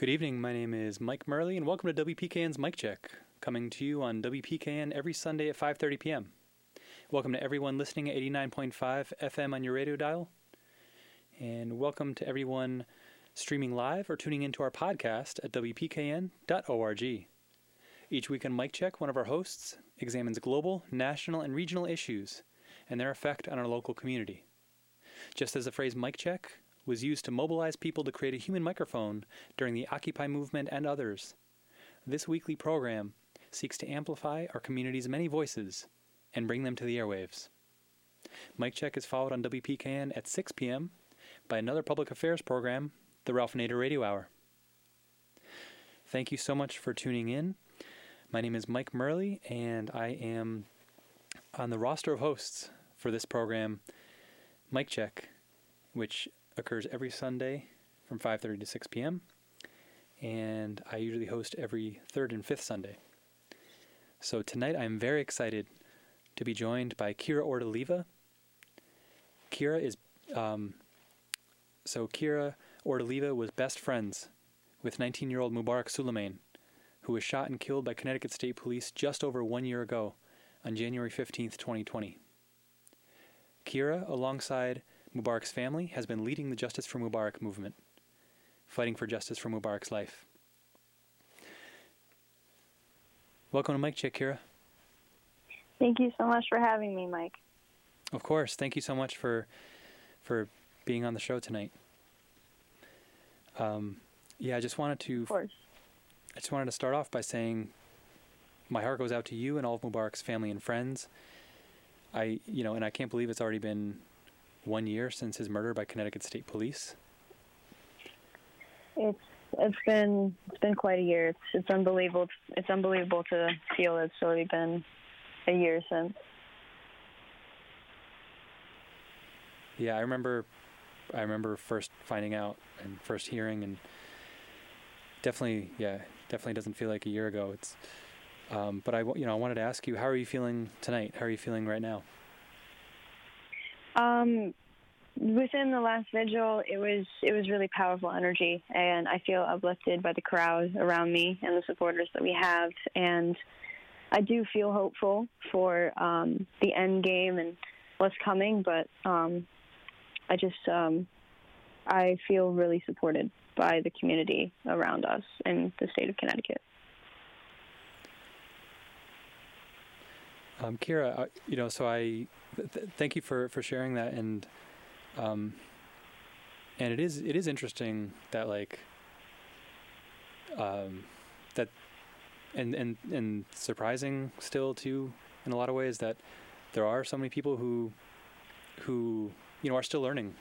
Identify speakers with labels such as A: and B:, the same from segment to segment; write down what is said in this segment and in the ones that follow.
A: Good evening. My name is Mike Murley, and welcome to WPKN's Mic Check, coming to you on WPKN every Sunday at 5:30 p.m. Welcome to everyone listening at 89.5 FM on your radio dial, and welcome to everyone streaming live or tuning into our podcast at WPKN.org. Each week on Mic Check, one of our hosts examines global, national, and regional issues and their effect on our local community. Just as the phrase Mic Check was used to mobilize people to create a human microphone during the Occupy movement and others. This weekly program seeks to amplify our community's many voices and bring them to the airwaves. Mic Check is followed on WPKN at 6 p.m. by another public affairs program, the Ralph Nader Radio Hour. Thank you so much for tuning in. My name is Mike Murley, and I am on the roster of hosts for this program, Mic Check, which occurs every Sunday from 5:30 to 6 p.m. and I usually host every third and fifth Sunday. So tonight I'm very excited to be joined by Kira Ortoleva. Kira is um, so Kira Ortoleva was best friends with 19-year-old Mubarak Soulemane, who was shot and killed by Connecticut State Police just over one year ago on January 15, 2020. Kira, alongside Mubarak's family has been leading the Justice for Mubarak movement, fighting for justice for Mubarak's life. Welcome to Mic Check, Kira.
B: Thank you so much for having me, Mike.
A: Of course. Thank you so much for for being on the show tonight. Um, yeah, I just wanted to.
B: Of course.
A: I just wanted to start off by saying, my heart goes out to you and all of Mubarak's family and friends. I, you know, and I can't believe it's already been one year since his murder by Connecticut State Police?
B: It's it's been it's been quite a year. It's it's unbelievable. It's unbelievable to feel it's already been a year since.
A: Yeah, I remember. I remember first finding out and first hearing, and definitely, yeah, definitely doesn't feel like a year ago. It's, um, but I, you know, I wanted to ask you, how are you feeling tonight? How are you feeling right now?
B: Um, within the last vigil, it was it was really powerful energy, and I feel uplifted by the crowd around me and the supporters that we have, and I do feel hopeful for um, the end game and what's coming, but um, I just um, I feel really supported by the community around us in the state of Connecticut.
A: Um, Kira, uh, you know, so I th- thank you for, for sharing that, and um, and it is it is interesting that like um, that and and and surprising still too in a lot of ways that there are so many people who who you know are still learning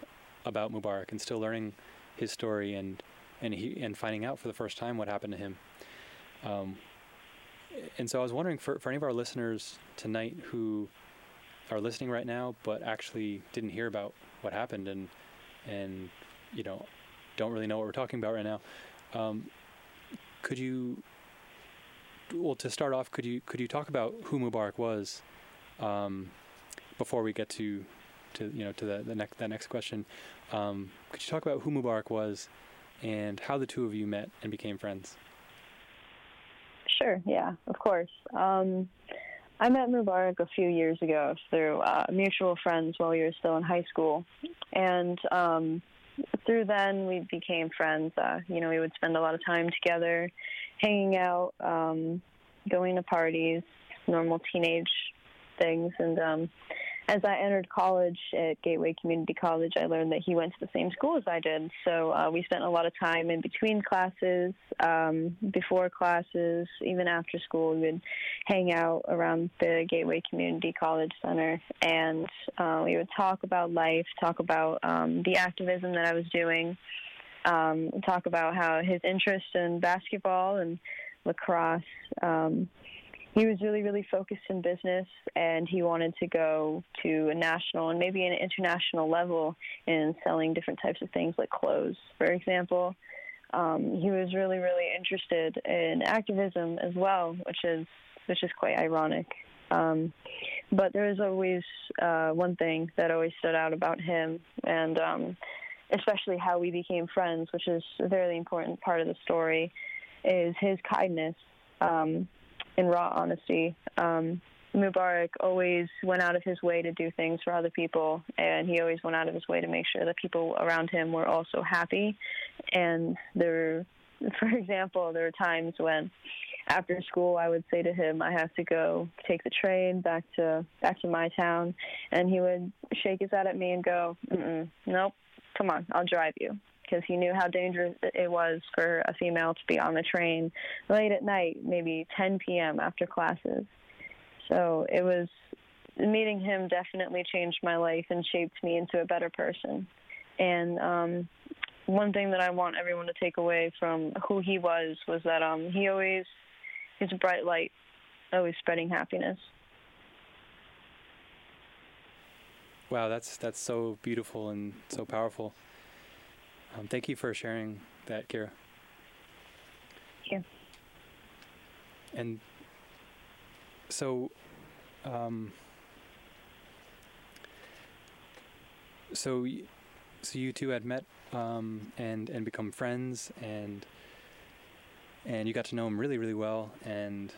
A: about Mubarak and still learning his story and and he and finding out for the first time what happened to him. Um, and so I was wondering for, for any of our listeners tonight who are listening right now, but actually didn't hear about what happened and and you know don't really know what we're talking about right now. Um, could you, well, to start off, could you could you talk about who Mubarak was um, before we get to to you know to the, the next that next question? Um, could you talk about who Mubarak was and how the two of you met and became friends?
B: Sure. Yeah, of course. I met Mubarak a few years ago through uh, mutual friends while we were still in high school, and um, through then we became friends. Uh, you know, we would spend a lot of time together, hanging out, um, going to parties, normal teenage things, and um, as I entered college at Gateway Community College, I learned that he went to the same school as I did. So uh, we spent a lot of time in between classes, um, before classes, even after school. We would hang out around the Gateway Community College Center, and uh, we would talk about life, talk about um, the activism that I was doing, um, talk about how his interest in basketball and lacrosse. Um, he was really, really focused in business and he wanted to go to a national and maybe an international level in selling different types of things like clothes, for example. Um, he was really, really interested in activism as well, which is which is quite ironic. Um, but there was always uh, one thing that always stood out about him, and um, especially how we became friends, which is a very important part of the story, is his kindness um, and raw honesty. Um, Mubarak always went out of his way to do things for other people, and he always went out of his way to make sure that people around him were also happy. And there, for example, there were times when after school I would say to him, "I have to go take the train back to back to my town," and he would shake his head at me and go, Mm-mm, "Nope, come on, I'll drive you." Because he knew how dangerous it was for a female to be on the train late at night, maybe 10 p.m. after classes. So it was meeting him definitely changed my life and shaped me into a better person. And um, one thing that I want everyone to take away from who he was was that um, he always he's a bright light, always spreading happiness.
A: Wow, that's that's so beautiful and so powerful. Um, thank you for sharing that, Kira.
B: Thank you.
A: And so, um, so, so you two had met um, and and become friends, and and you got to know him really, really well, and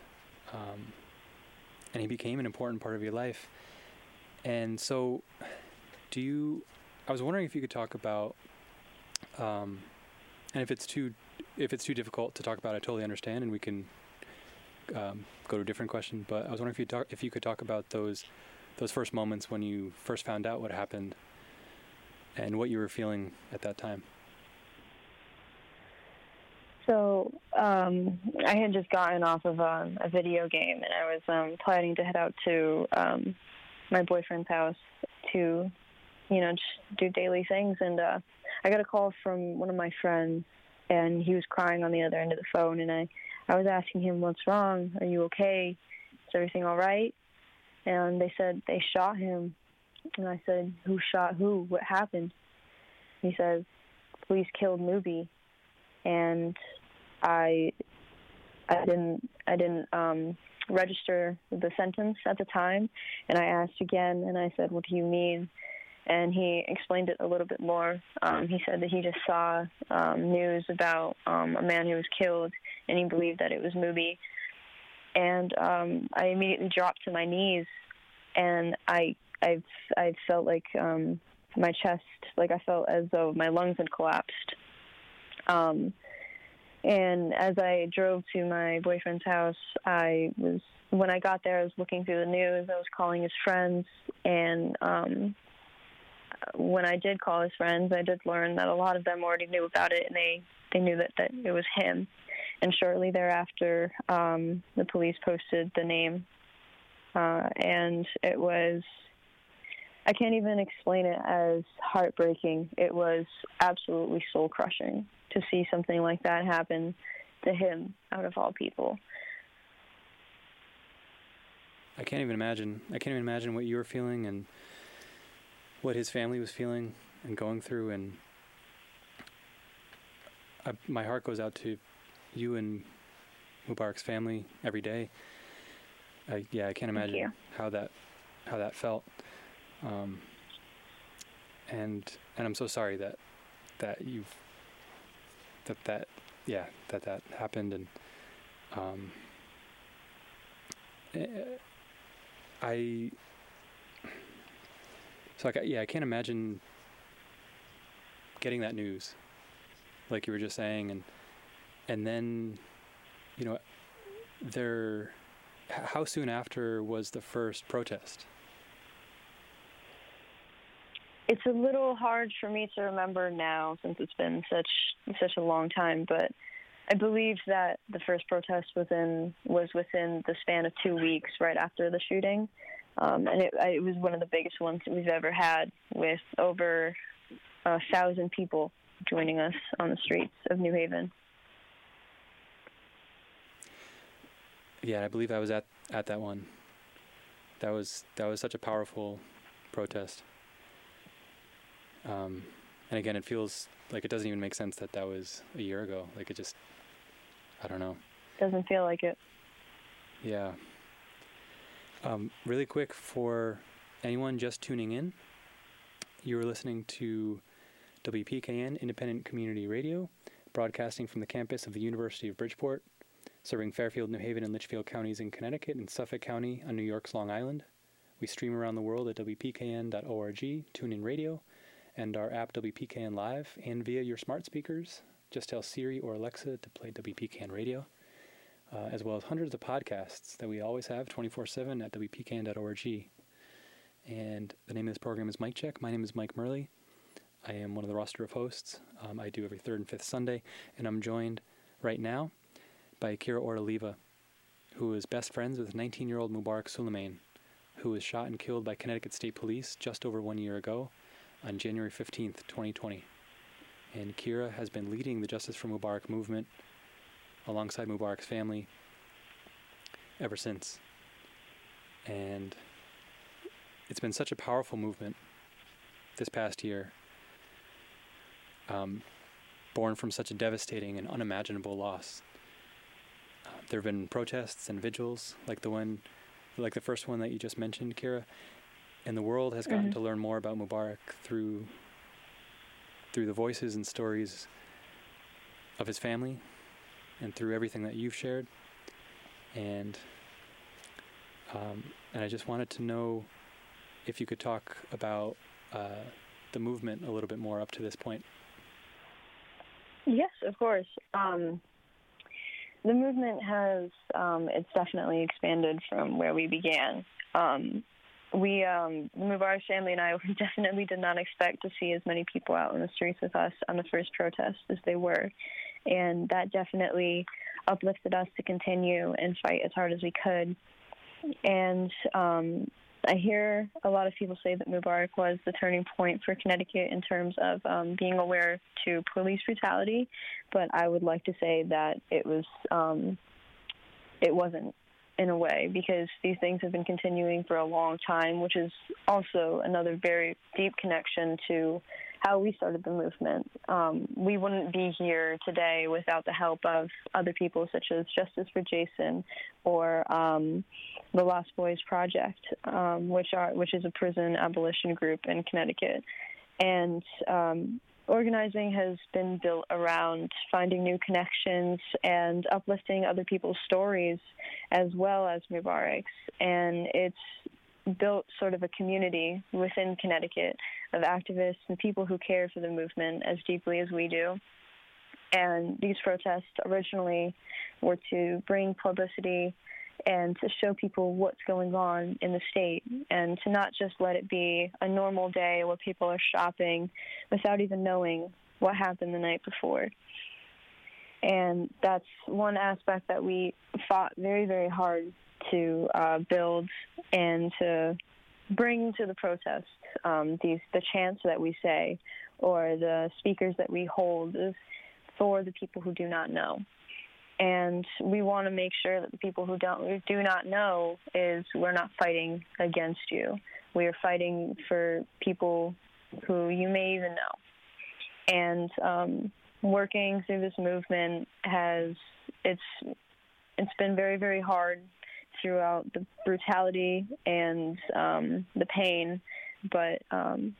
A: um, and he became an important part of your life. And so, do you? I was wondering if you could talk about, um, and if it's too, if it's too difficult to talk about, I totally understand, and we can um, go to a different question. But I was wondering if you talk, if you could talk about those, those first moments when you first found out what happened, and what you were feeling at that time.
B: So um, I had just gotten off of um, a video game, and I was um, planning to head out to um, my boyfriend's house to, you know, just do daily things. And uh, I got a call from one of my friends, and he was crying on the other end of the phone. And I, I was asking him, "What's wrong? Are you okay? Is everything all right?" And they said they shot him. And I said, "Who shot who? What happened?" He says, "Police killed Mubi." And I, I didn't, I didn't um, register the sentence at the time, and I asked again, and I said, "What do you mean?" And he explained it a little bit more. Um, he said that he just saw um, news about um, a man who was killed, and he believed that it was Mubi. And um, I immediately dropped to my knees, and I, I, I felt like um, my chest, like I felt as though my lungs had collapsed. Um, and as I drove to my boyfriend's house, I was when I got there, I was looking through the news. I was calling his friends, and um, when I did call his friends, I did learn that a lot of them already knew about it, and they they knew that that it was him. And shortly thereafter, um, the police posted the name, uh, and it was. I can't even explain it as heartbreaking. It was absolutely soul crushing to see something like that happen to him out of all people.
A: I can't even imagine. I can't even imagine what you were feeling and what his family was feeling and going through. And I, my heart goes out to you and Mubarak's family every day. I, yeah, I can't imagine how that how that felt. Um, and and I'm so sorry that that you've that that yeah that that happened and um, eh, I so yeah I can't imagine getting that news like you were just saying and and then you know there how soon after was the first protest?
B: It's a little hard for me to remember now since it's been such such a long time, but I believe that the first protest was in was within the span of two weeks right after the shooting, um, and it, it was one of the biggest ones that we've ever had, with over a thousand people joining us on the streets of New Haven.
A: Yeah, I believe I was at at that one. That was that was such a powerful protest. Um, and again, it feels like it doesn't even make sense that that was a year ago. Like it just, I don't know.
B: Doesn't feel like it.
A: Yeah. Um, really quick for anyone just tuning in, you're listening to WPKN Independent Community Radio, broadcasting from the campus of the University of Bridgeport, serving Fairfield, New Haven, and Litchfield counties in Connecticut and Suffolk County on New York's Long Island. We stream around the world at WPKN.org, tune in radio, and our app WPKN Live, and via your smart speakers. Just tell Siri or Alexa to play WPKN radio, uh, as well as hundreds of podcasts that we always have 24 7 at WPKN.org. And the name of this program is Mic Check. My name is Mike Murley. I am one of the roster of hosts. Um, I do every third and fifth Sunday, and I'm joined right now by Kira Ortoleva, who is best friends with 19 year old Mubarak Soulemane, who was shot and killed by Connecticut State Police just over one year ago on January 15th, 2020. And Kira has been leading the Justice for Mubarak movement alongside Mubarak's family ever since. And it's been such a powerful movement this past year, um, born from such a devastating and unimaginable loss. Uh, there have been protests and vigils like the one, like the first one that you just mentioned, Kira, and the world has gotten mm-hmm. to learn more about Mubarak through through the voices and stories of his family and through everything that you've shared. And um, and I just wanted to know if you could talk about uh, the movement a little bit more up to this point.
B: Yes, of course. Um, the movement has um, it's definitely expanded from where we began. Um, we, um, the Mubarak family and I, definitely did not expect to see as many people out in the streets with us on the first protest as they were, and that definitely uplifted us to continue and fight as hard as we could. And um, I hear a lot of people say that Mubarak was the turning point for Connecticut in terms of um, being aware to police brutality, but I would like to say that it was um, it wasn't in a way because these things have been continuing for a long time, which is also another very deep connection to how we started the movement. Um, we wouldn't be here today without the help of other people such as Justice for Jason or um, the Lost Boys Project, um, which are which is a prison abolition group in Connecticut, and um, organizing has been built around finding new connections and uplifting other people's stories as well as Mubarak's. And it's built sort of a community within Connecticut of activists and people who care for the movement as deeply as we do. And these protests originally were to bring publicity and to show people what's going on in the state and to not just let it be a normal day where people are shopping without even knowing what happened the night before. And that's one aspect that we fought very, very hard to uh, build and to bring to the protests. Um, these the chants that we say or the speakers that we hold for the people who do not know and we want to make sure that the people who don't who do not know is we're not fighting against you. We are fighting for people who you may even know. And um, working through this movement has it's it's been very very hard throughout the brutality and um, the pain, but um,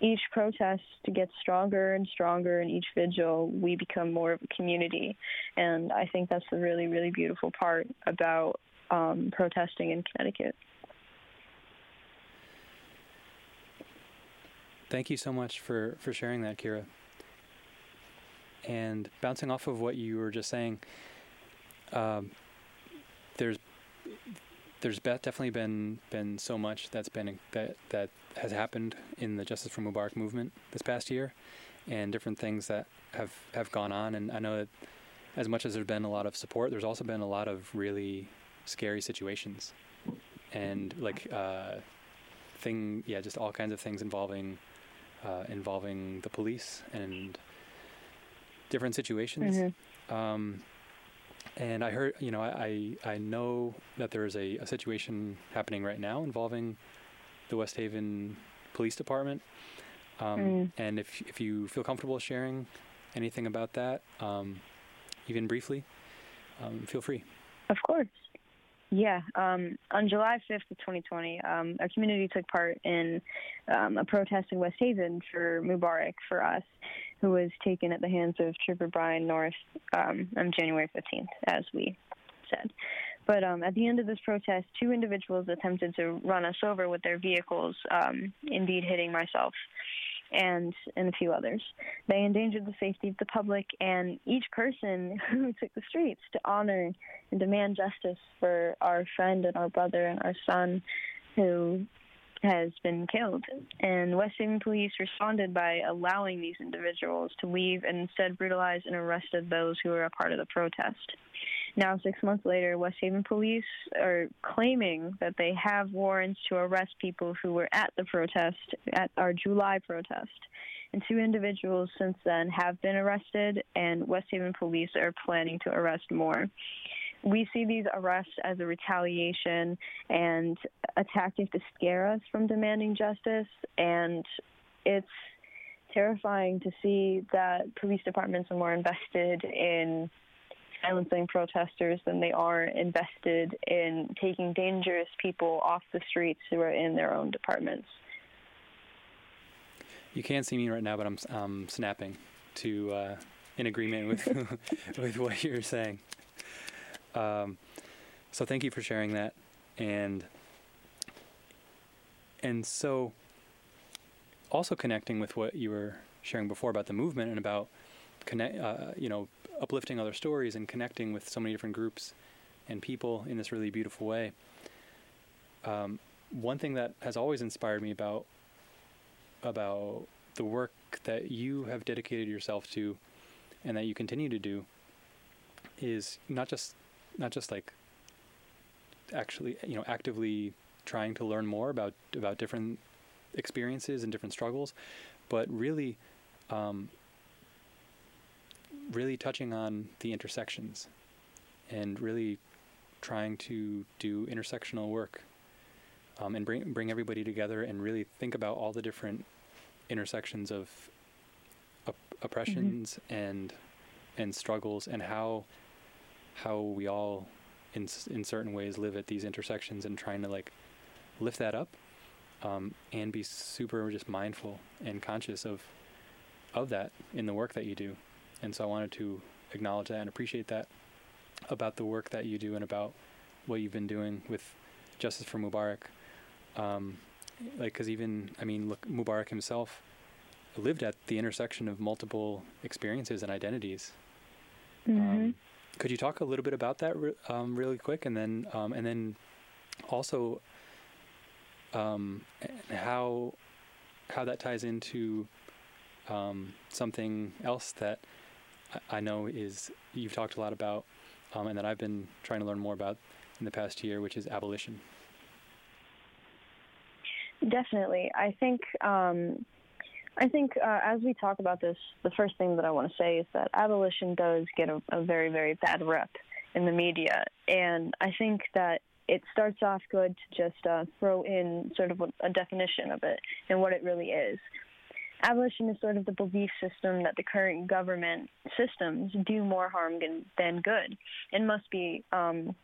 B: each protest gets stronger and stronger, and each vigil we become more of a community. And I think that's the really, really beautiful part about um, protesting in Connecticut.
A: Thank you so much for, for sharing that, Kira. And bouncing off of what you were just saying, um, there's there's definitely been been so much that's been that that has happened in the Justice for Mubarak movement this past year, and different things that have have gone on. And I know that as much as there's been a lot of support, there's also been a lot of really scary situations, and like uh, thing, yeah, just all kinds of things involving uh, involving the police and different situations. Mm-hmm. Um, and I heard, you know, I I know that there is a, a situation happening right now involving the West Haven Police Department. Um, mm. And if if you feel comfortable sharing anything about that, um, even briefly, um, feel free.
B: Of course. Yeah, um, on July 5th of 2020, um, our community took part in um, a protest in West Haven for Mubarak for us, who was taken at the hands of Trooper Brian North um, on January 15th, as we said. But um, at the end of this protest, two individuals attempted to run us over with their vehicles, um, indeed hitting myself and and a few others. They endangered the safety of the public and each person who took the streets to honor and demand justice for our friend and our brother and our son who has been killed. And West Haven police responded by allowing these individuals to leave and instead brutalized and arrested those who were a part of the protest. Now, six months later, West Haven police are claiming that they have warrants to arrest people who were at the protest, at our July protest. And two individuals since then have been arrested, and West Haven police are planning to arrest more. We see these arrests as a retaliation and a tactic to scare us from demanding justice, and it's terrifying to see that police departments are more invested in silencing protesters than they are invested in taking dangerous people off the streets who are in their own departments.
A: You can't see me right now, but I'm um, snapping to uh, in agreement with with what you're saying. Um, so thank you for sharing that, and and so also connecting with what you were sharing before about the movement and about connect, uh, you know, uplifting other stories and connecting with so many different groups and people in this really beautiful way. Um, one thing that has always inspired me about about the work that you have dedicated yourself to and that you continue to do is not just not just like actually you know actively trying to learn more about about different experiences and different struggles, but really um, really touching on the intersections and really trying to do intersectional work um, and bring bring everybody together and really think about all the different intersections of op- oppressions mm-hmm. and and struggles and how how we all in in certain ways live at these intersections and trying to like lift that up um, and be super just mindful and conscious of of that in the work that you do and so I wanted to acknowledge that and appreciate that about the work that you do and about what you've been doing with Justice for Mubarak. Um, like, because even, I mean, look, Mubarak himself lived at the intersection of multiple experiences and identities.
B: Mm-hmm. Um,
A: could you talk a little bit about that re- um, really quick, and then um, and then also um, how how that ties into um, something else that I know is you've talked a lot about, um, and that I've been trying to learn more about in the past year, which is abolition.
B: Definitely, I think. I think uh, as we talk about this, the first thing that I want to say is that abolition does get a, a very, very bad rep in the media, and I think that it starts off good to just uh, throw in sort of a, a definition of it and what it really is abolition is sort of the belief system that the current government systems do more harm than good and must be um,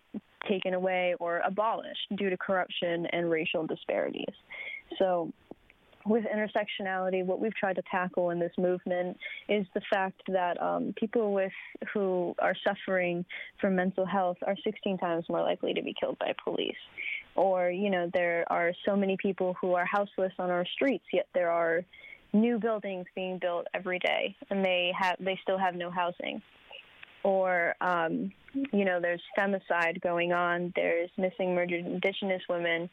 B: taken away or abolished due to corruption and racial disparities. So, with intersectionality, what we've tried to tackle in this movement is the fact that um, people with who are suffering from mental health are 16 times more likely to be killed by police. Or, you know, there are so many people who are houseless on our streets, yet there are new buildings being built every day, and they have they still have no housing. Or um, you know, there's femicide going on. There's missing, murdered Indigenous women,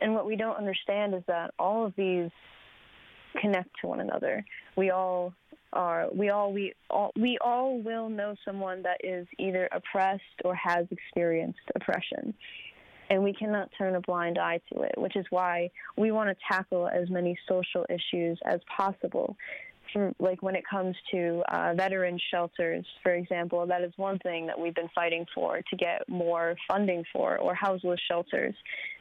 B: and what we don't understand is that all of these connect to one another. We all are we all we all we all will know someone that is either oppressed or has experienced oppression and we cannot turn a blind eye to it, which is why we want to tackle as many social issues as possible like when it comes to uh, veteran shelters, for example, that is one thing that we've been fighting for to get more funding for, or houseless shelters,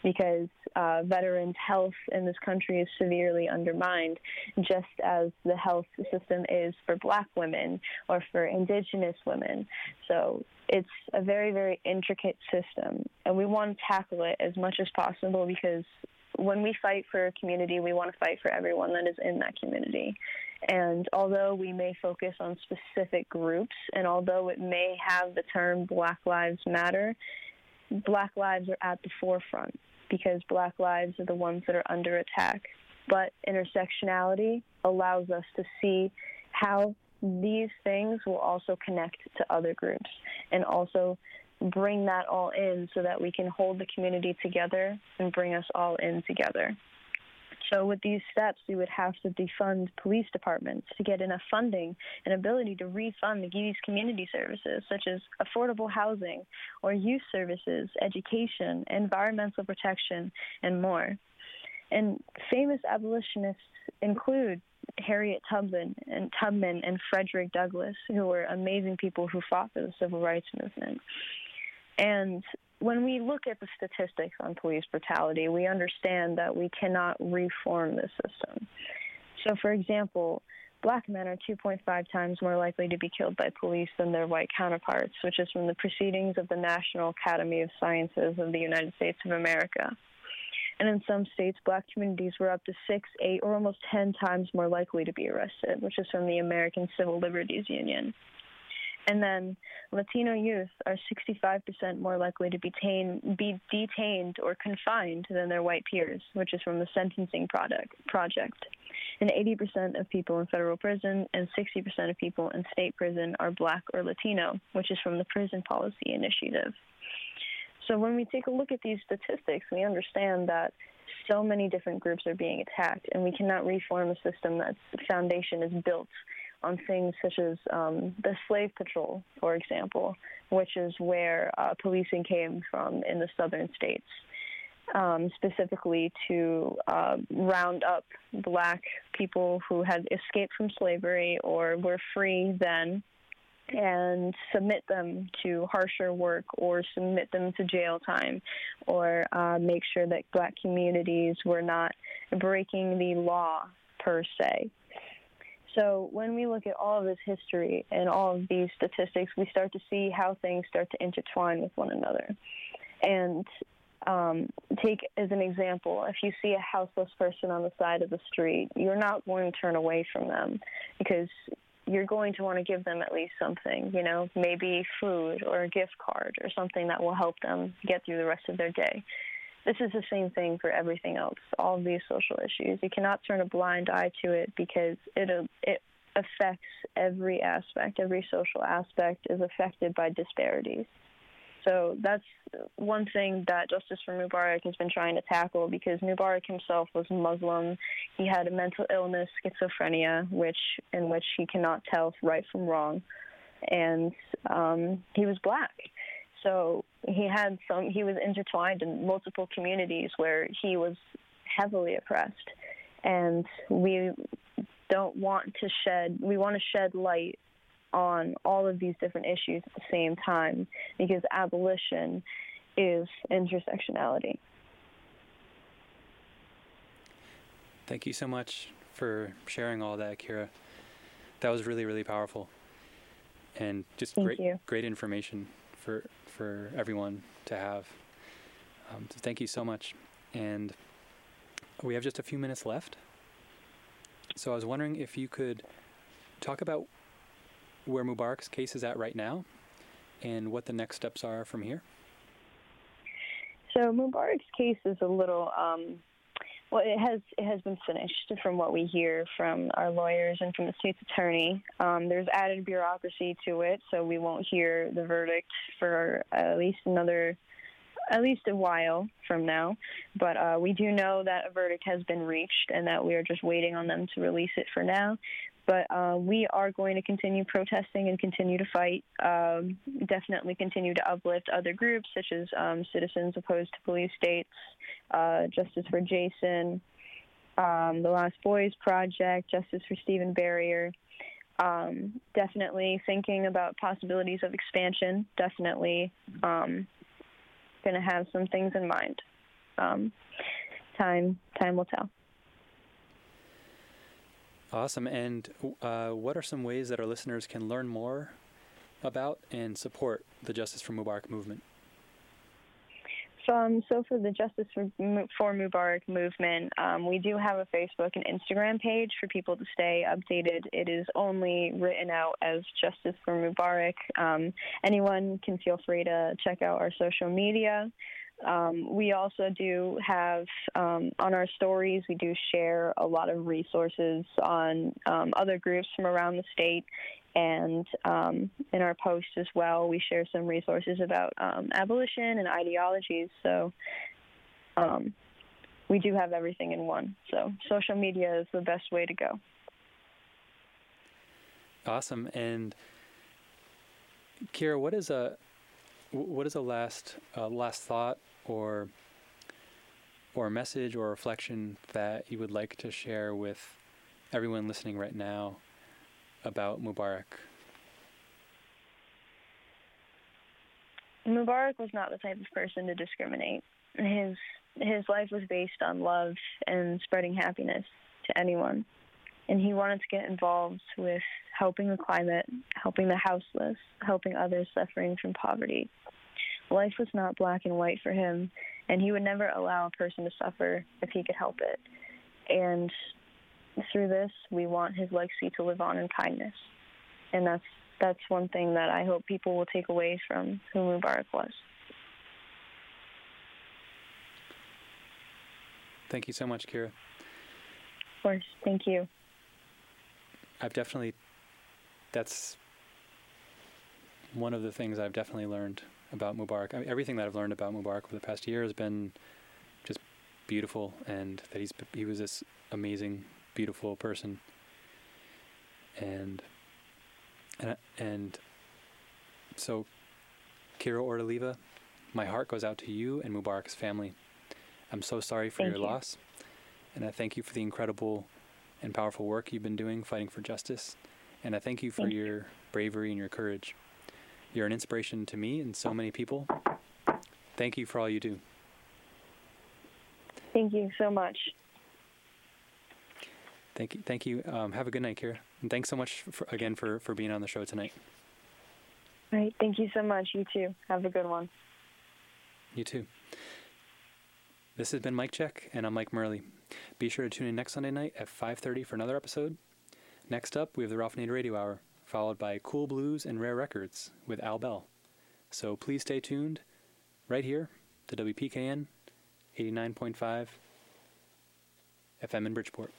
B: because uh, veterans' health in this country is severely undermined, just as the health system is for Black women or for Indigenous women. So it's a very, very intricate system, and we want to tackle it as much as possible because when we fight for a community, we want to fight for everyone that is in that community. And although we may focus on specific groups, and although it may have the term Black Lives Matter, Black lives are at the forefront because Black lives are the ones that are under attack. But intersectionality allows us to see how these things will also connect to other groups and also bring that all in so that we can hold the community together and bring us all in together. So with these steps, we would have to defund police departments to get enough funding and ability to refund the these community services such as affordable housing or youth services, education, environmental protection, and more. And famous abolitionists include Harriet Tubman and Tubman and Frederick Douglass, who were amazing people who fought for the civil rights movement. And when we look at the statistics on police brutality, we understand that we cannot reform the system. So, for example, black men are 2.5 times more likely to be killed by police than their white counterparts, which is from the proceedings of the National Academy of Sciences of the United States of America. And in some states, black communities were up to six, eight, or almost 10 times more likely to be arrested, which is from the American Civil Liberties Union. And then Latino youth are 65% more likely to be, tain, be detained or confined than their white peers, which is from the Sentencing product, Project. And 80% of people in federal prison and 60% of people in state prison are black or Latino, which is from the Prison Policy Initiative. So when we take a look at these statistics, we understand that so many different groups are being attacked, and we cannot reform a system that's foundation is built on things such as um, the slave patrol, for example, which is where uh, policing came from in the southern states, um, specifically to uh, round up black people who had escaped from slavery or were free then and submit them to harsher work or submit them to jail time or uh, make sure that black communities were not breaking the law per se. So when we look at all of this history and all of these statistics, we start to see how things start to intertwine with one another. And um, take as an example, if you see a houseless person on the side of the street, you're not going to turn away from them because you're going to want to give them at least something, you know, maybe food or a gift card or something that will help them get through the rest of their day. This is the same thing for everything else, all of these social issues. You cannot turn a blind eye to it because it, it affects every aspect, every social aspect is affected by disparities. So that's one thing that Justice for Mubarak has been trying to tackle because Mubarak himself was Muslim. He had a mental illness, schizophrenia, which in which he cannot tell right from wrong, and um, he was black. So he had some. He was intertwined in multiple communities where he was heavily oppressed, and we don't want to shed. We want to shed light on all of these different issues at the same time because abolition is intersectionality.
A: Thank you so much for sharing all that, Kira. That was really, really powerful, and just
B: Thank
A: great,
B: you.
A: great information for for everyone to have. Um, so thank you so much. And we have just a few minutes left. So I was wondering if you could talk about where Mubarak's case is at right now and what the next steps are from here.
B: So Mubarak's case is a little um, well, it has it has been finished from what we hear from our lawyers and from the state's attorney. Um, there's added bureaucracy to it, so we won't hear the verdict for at least another at least a while from now. But uh, we do know that a verdict has been reached and that we are just waiting on them to release it for now. But uh, we are going to continue protesting and continue to fight. Um, definitely continue to uplift other groups such as um, Citizens Opposed to Police States, uh, Justice for Jason, um, the Lost Boys Project, Justice for Stephen Barrier. Um, definitely thinking about possibilities of expansion. Definitely um, going to have some things in mind. Um, time time will tell.
A: Awesome. And uh, what are some ways that our listeners can learn more about and support the Justice for Mubarak movement?
B: Um, so for the Justice for, Mubarak movement, um, we do have a Facebook and Instagram page for people to stay updated. It is only written out as Justice for Mubarak. Um, anyone can feel free to check out our social media. Um, we also do have um, on our stories, we do share a lot of resources on um, other groups from around the state. And um, in our posts as well, we share some resources about um, abolition and ideologies. So um, we do have everything in one. So social media is the best way to go.
A: Awesome. And Kira, what is a what is a last uh, last thought or or a message or reflection that you would like to share with everyone listening right now about Mubarak?
B: Mubarak was not the type of person to discriminate. His his life was based on love and spreading happiness to anyone. And he wanted to get involved with helping the climate, helping the houseless, helping others suffering from poverty. Life was not black and white for him, and he would never allow a person to suffer if he could help it. And through this, we want his legacy to live on in kindness. And that's that's one thing that I hope people will take away from who Mubarak was.
A: Thank you so much, Kira. Of
B: course. Thank you.
A: I've definitely, that's one of the things I've definitely learned about Mubarak. I mean, everything that I've learned about Mubarak over the past year has been just beautiful, and that he's he was this amazing, beautiful person, and and and so, Kira Ortoleva, my heart goes out to you and Mubarak's family. I'm so sorry for
B: thank
A: your
B: you.
A: loss, and I thank you for the incredible and powerful work you've been doing fighting for justice, and I thank you for
B: thank
A: your
B: you.
A: bravery and your courage. You're an inspiration to me and so many people. Thank you for all you do.
B: Thank you so much.
A: Thank you. Thank you. Um, have a good night, Kira. And thanks so much for, again for, for being on the show tonight.
B: All right. Thank you so much. You too. Have a good one.
A: You too. This has been Mic Check, and I'm Mike Murley. Be sure to tune in next Sunday night at 5:30 for another episode. Next up, we have the Ralph Nader Radio Hour, followed by Cool Blues and Rare Records with Al Bell. So please stay tuned right here to WPKN 89.5 FM in Bridgeport.